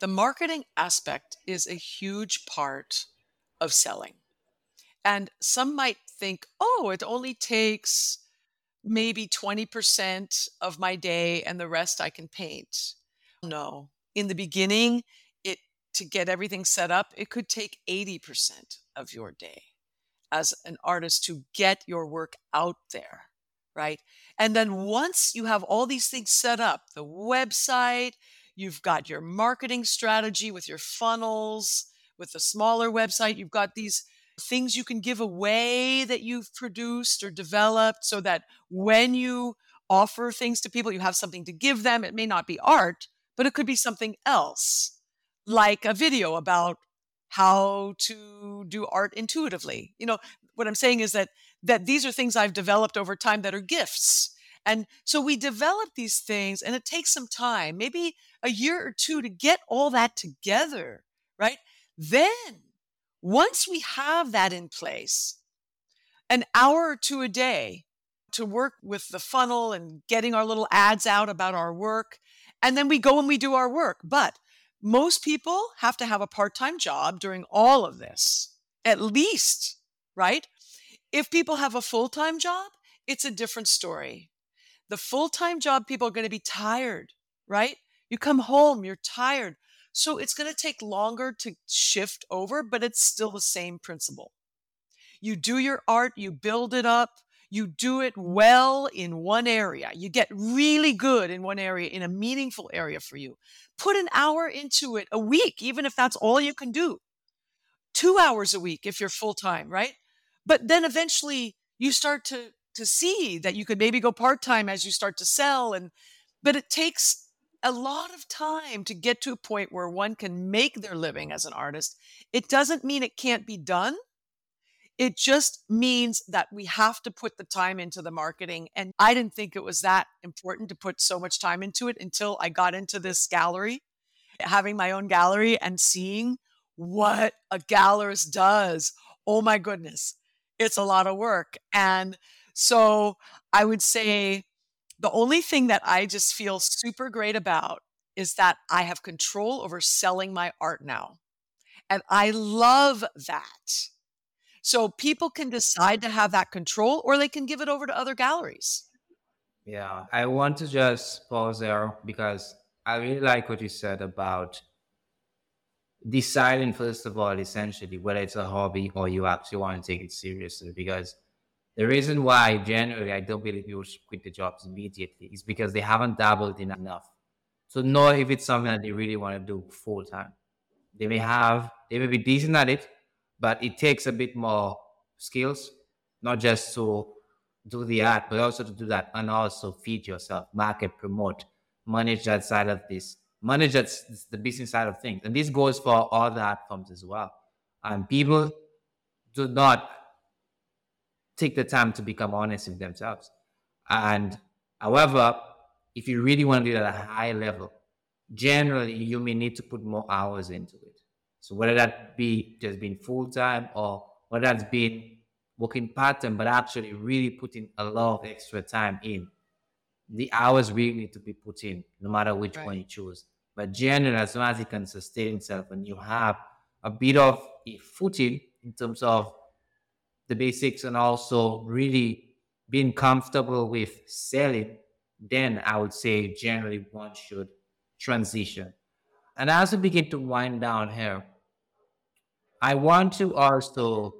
The marketing aspect is a huge part of selling. And some might think, oh, it only takes maybe 20% of my day and the rest I can paint. No. In the beginning, it to get everything set up, it could take 80% of your day as an artist to get your work out there, right? And then once you have all these things set up, the website, you've got your marketing strategy with your funnels, with the smaller website, you've got these things you can give away that you've produced or developed so that when you offer things to people, you have something to give them. It may not be art, but it could be something else like a video about how to do art intuitively. You know, what I'm saying is that that these are things I've developed over time that are gifts. And so we develop these things and it takes some time, maybe a year or two to get all that together, right? Then once we have that in place, an hour or two a day to work with the funnel and getting our little ads out about our work. And then we go and we do our work. But most people have to have a part time job during all of this, at least, right? If people have a full time job, it's a different story. The full time job people are going to be tired, right? You come home, you're tired. So it's going to take longer to shift over, but it's still the same principle. You do your art, you build it up, you do it well in one area. You get really good in one area, in a meaningful area for you. Put an hour into it a week, even if that's all you can do. Two hours a week if you're full time, right? But then eventually you start to to see that you could maybe go part time as you start to sell and but it takes a lot of time to get to a point where one can make their living as an artist. It doesn't mean it can't be done, it just means that we have to put the time into the marketing. And I didn't think it was that important to put so much time into it until I got into this gallery, having my own gallery and seeing what a gallerist does. Oh my goodness, it's a lot of work. And so I would say the only thing that I just feel super great about is that I have control over selling my art now. And I love that. So people can decide to have that control or they can give it over to other galleries. Yeah, I want to just pause there because I really like what you said about deciding, first of all, essentially, whether it's a hobby or you actually want to take it seriously. Because The reason why generally I don't believe people should quit the jobs immediately is because they haven't dabbled in enough so know if it's something that they really want to do full time. They may have, they may be decent at it, but it takes a bit more skills, not just to do the art, but also to do that and also feed yourself, market, promote, manage that side of this, manage that's the business side of things. And this goes for all the art forms as well. And people do not take the time to become honest with themselves. And however, if you really want to do it at a high level, generally you may need to put more hours into it. So whether that be just being full time or whether that's been working part time, but actually really putting a lot of extra time in, the hours really need to be put in, no matter which right. one you choose. But generally, as long as it can sustain itself and you have a bit of a footing in terms of the basics and also really being comfortable with selling, then I would say generally one should transition. And as we begin to wind down here, I want to also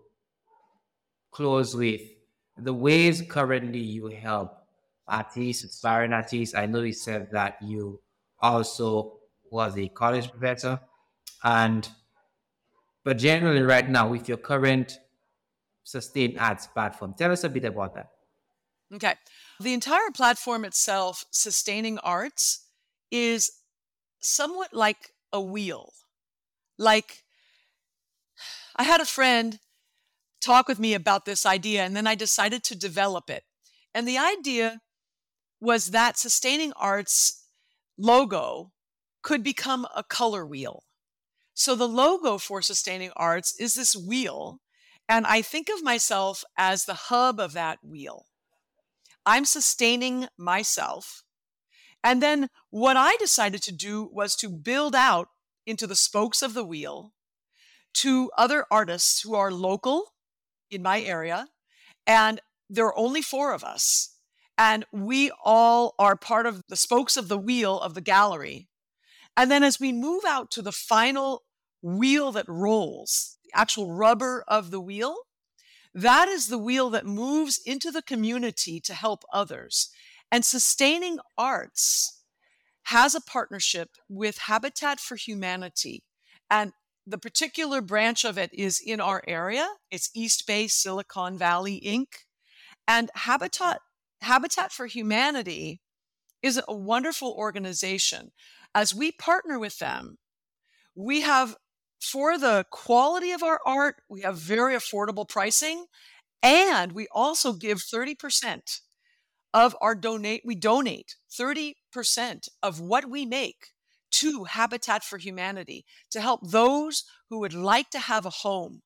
close with the ways currently you help artists, aspiring artists. I know you said that you also was a college professor and but generally right now with your current sustained Arts platform. Tell us a bit about that. Okay. The entire platform itself, Sustaining Arts, is somewhat like a wheel. Like, I had a friend talk with me about this idea, and then I decided to develop it. And the idea was that Sustaining Arts logo could become a color wheel. So the logo for Sustaining Arts is this wheel and I think of myself as the hub of that wheel. I'm sustaining myself. And then what I decided to do was to build out into the spokes of the wheel to other artists who are local in my area. And there are only four of us. And we all are part of the spokes of the wheel of the gallery. And then as we move out to the final wheel that rolls, the actual rubber of the wheel, that is the wheel that moves into the community to help others. And sustaining arts has a partnership with Habitat for Humanity. And the particular branch of it is in our area. It's East Bay Silicon Valley Inc. And Habitat Habitat for Humanity is a wonderful organization. As we partner with them, we have for the quality of our art, we have very affordable pricing. And we also give 30% of our donate, we donate 30% of what we make to Habitat for Humanity to help those who would like to have a home,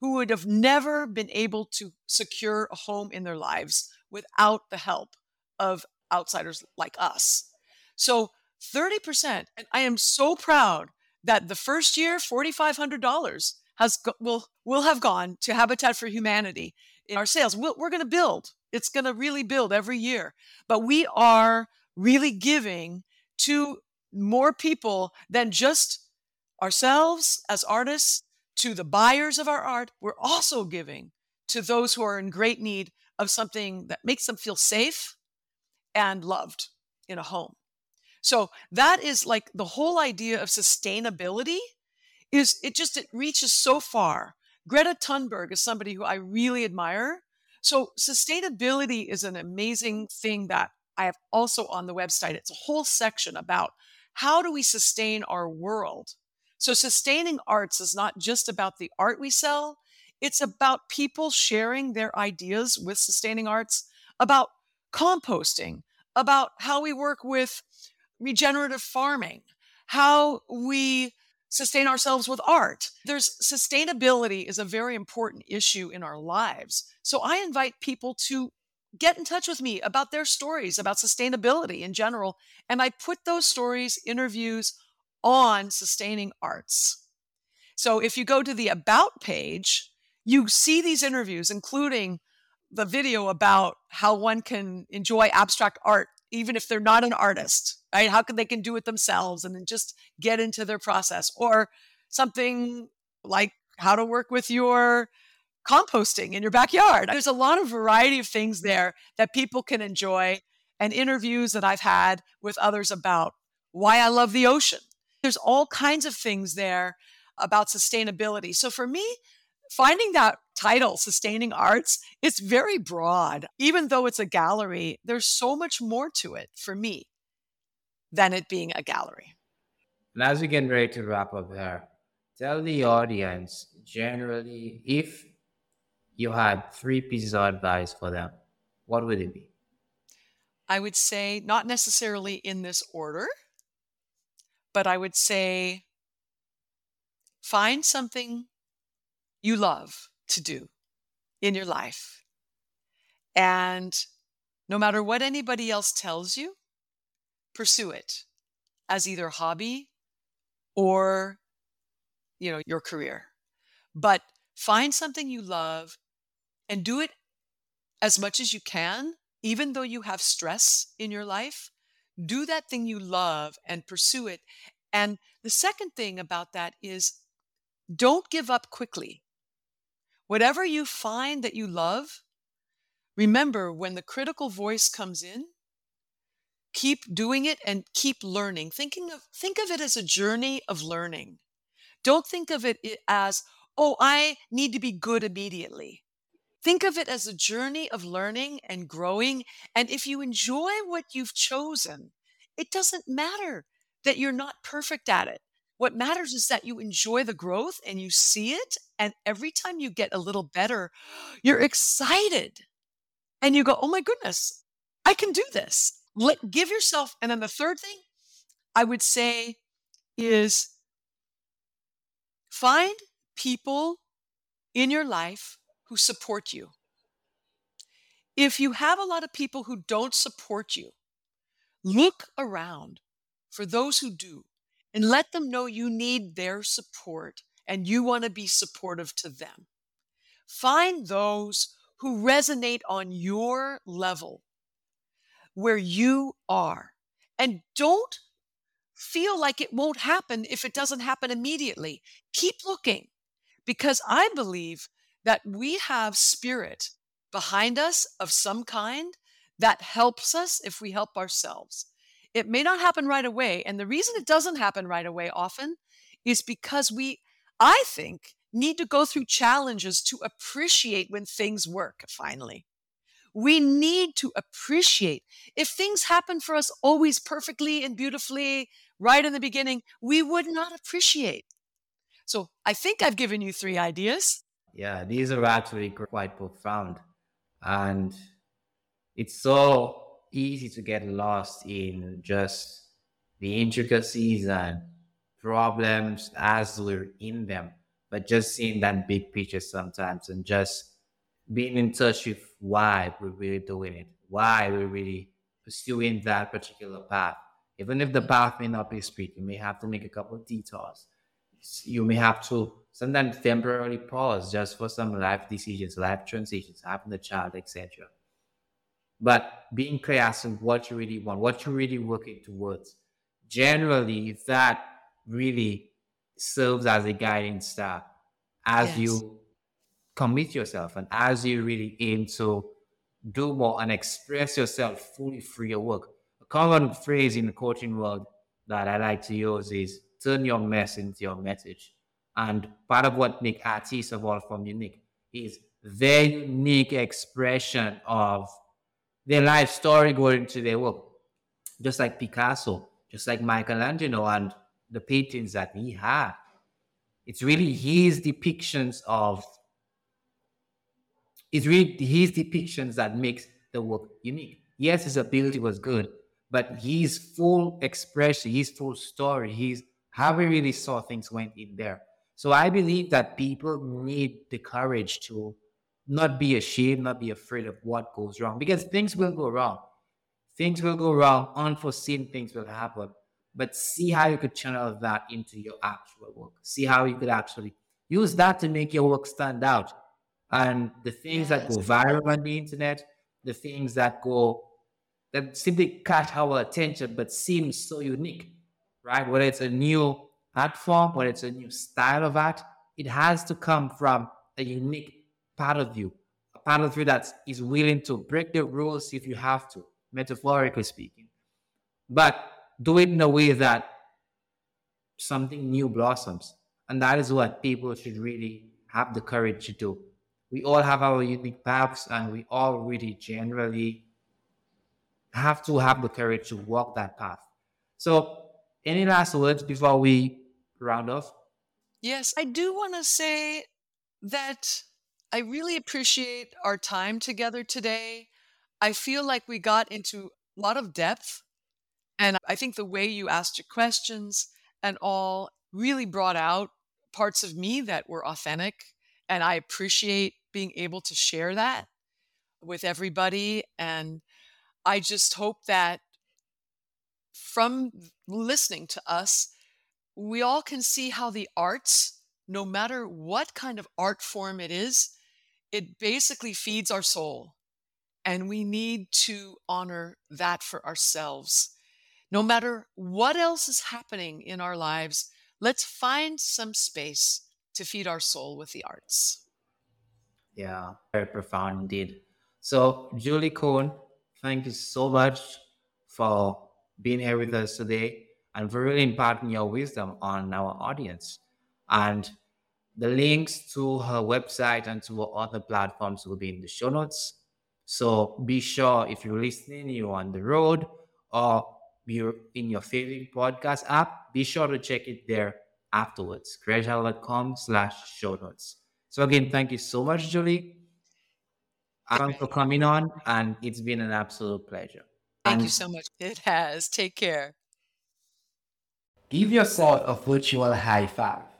who would have never been able to secure a home in their lives without the help of outsiders like us. So 30%, and I am so proud that the first year $4500 has will will have gone to habitat for humanity in our sales. We we are going to build. It's going to really build every year. But we are really giving to more people than just ourselves as artists to the buyers of our art. We're also giving to those who are in great need of something that makes them feel safe and loved in a home so that is like the whole idea of sustainability is it just it reaches so far. Greta Thunberg is somebody who I really admire. So sustainability is an amazing thing that I have also on the website. It's a whole section about how do we sustain our world. So sustaining arts is not just about the art we sell, it's about people sharing their ideas with sustaining arts about composting, about how we work with regenerative farming, how we sustain ourselves with art. There's sustainability is a very important issue in our lives. So I invite people to get in touch with me about their stories about sustainability in general. And I put those stories, interviews on sustaining arts. So if you go to the About page, you see these interviews, including the video about how one can enjoy abstract art even if they're not an artist, right? How can they can do it themselves and then just get into their process or something like how to work with your composting in your backyard. There's a lot of variety of things there that people can enjoy and interviews that I've had with others about why I love the ocean. There's all kinds of things there about sustainability. So for me, finding that title, Sustaining Arts, it's very broad. Even though it's a gallery, there's so much more to it for me than it being a gallery. And as we get ready to wrap up here, tell the audience generally if you had three pieces of advice for them, what would it be? I would say not necessarily in this order, but I would say find something you love to do in your life. And no matter what anybody else tells you, pursue it as either hobby or you know your career. But find something you love and do it as much as you can even though you have stress in your life. Do that thing you love and pursue it. And the second thing about that is don't give up quickly. Whatever you find that you love, remember when the critical voice comes in, keep doing it and keep learning. Thinking of think of it as a journey of learning. Don't think of it as, "Oh, I need to be good immediately." Think of it as a journey of learning and growing, and if you enjoy what you've chosen, it doesn't matter that you're not perfect at it. What matters is that you enjoy the growth and you see it. And every time you get a little better, you're excited and you go, oh my goodness, I can do this. Let give yourself. And then the third thing I would say is find people in your life who support you. If you have a lot of people who don't support you, look around for those who do and let them know you need their support and you want to be supportive to them. Find those who resonate on your level where you are. And don't feel like it won't happen if it doesn't happen immediately. Keep looking because I believe that we have spirit behind us of some kind that helps us if we help ourselves. It may not happen right away. And the reason it doesn't happen right away often is because we, I think, need to go through challenges to appreciate when things work finally. We need to appreciate. If things happen for us always perfectly and beautifully right in the beginning, we would not appreciate. So I think I've given you three ideas. Yeah, these are actually quite profound. And it's so easy to get lost in just the intricacies and problems as we're in them, but just seeing that big picture sometimes and just being in touch with why we're really doing it, why we're really pursuing that particular path. Even if the path may not be straight, you may have to make a couple of detours. You may have to sometimes temporarily pause just for some life decisions, life transitions, having a child, etc but being clear as to what you really want, what you're really working towards. Generally, that really serves as a guiding star as yes. you commit yourself and as you really aim to do more and express yourself fully through your work. A common phrase in the coaching world that I like to use is turn your mess into your message. And part of what makes artists evolve from unique is their unique expression of their life story going to their work. Just like Picasso, just like Michelangelo and the paintings that he had. It's really his depictions of it's really his depictions that makes the work unique. Yes, his ability was good, but his full expression, his full story, his how he really saw things went in there. So I believe that people need the courage to not be ashamed, not be afraid of what goes wrong because things will go wrong. Things will go wrong, unforeseen things will happen. But see how you could channel that into your actual work. See how you could actually use that to make your work stand out. And the things that go viral on the internet, the things that go that simply catch our attention but seem so unique, right? Whether it's a new art form, whether it's a new style of art, it has to come from a unique part of you, a part of you that is willing to break the rules if you have to, metaphorically speaking. But do it in a way that something new blossoms. And that is what people should really have the courage to do. We all have our unique paths, and we all really generally have to have the courage to walk that path. So, any last words before we round off? Yes, I do want to say that I really appreciate our time together today. I feel like we got into a lot of depth. And I think the way you asked your questions and all really brought out parts of me that were authentic. And I appreciate being able to share that with everybody. And I just hope that from listening to us, we all can see how the arts, no matter what kind of art form it is, it basically feeds our soul. And we need to honor that for ourselves. No matter what else is happening in our lives, let's find some space to feed our soul with the arts. Yeah, very profound indeed. So, Julie Cohn, thank you so much for being here with us today and for really imparting your wisdom on our audience. And the links to her website and to her other platforms will be in the show notes. So be sure if you're listening, you're on the road or you're in your favorite podcast app, be sure to check it there afterwards. creationcom slash show notes. So again, thank you so much, Julie. Thanks for coming on, and it's been an absolute pleasure. Thank and you so much. It has. Take care. Give yourself a virtual high five.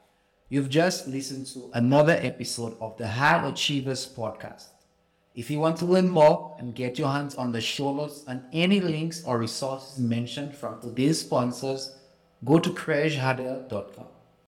You've just listened to another episode of the High Achievers podcast. If you want to learn more and get your hands on the show notes and any links or resources mentioned from today's sponsors, go to craigehardel.com.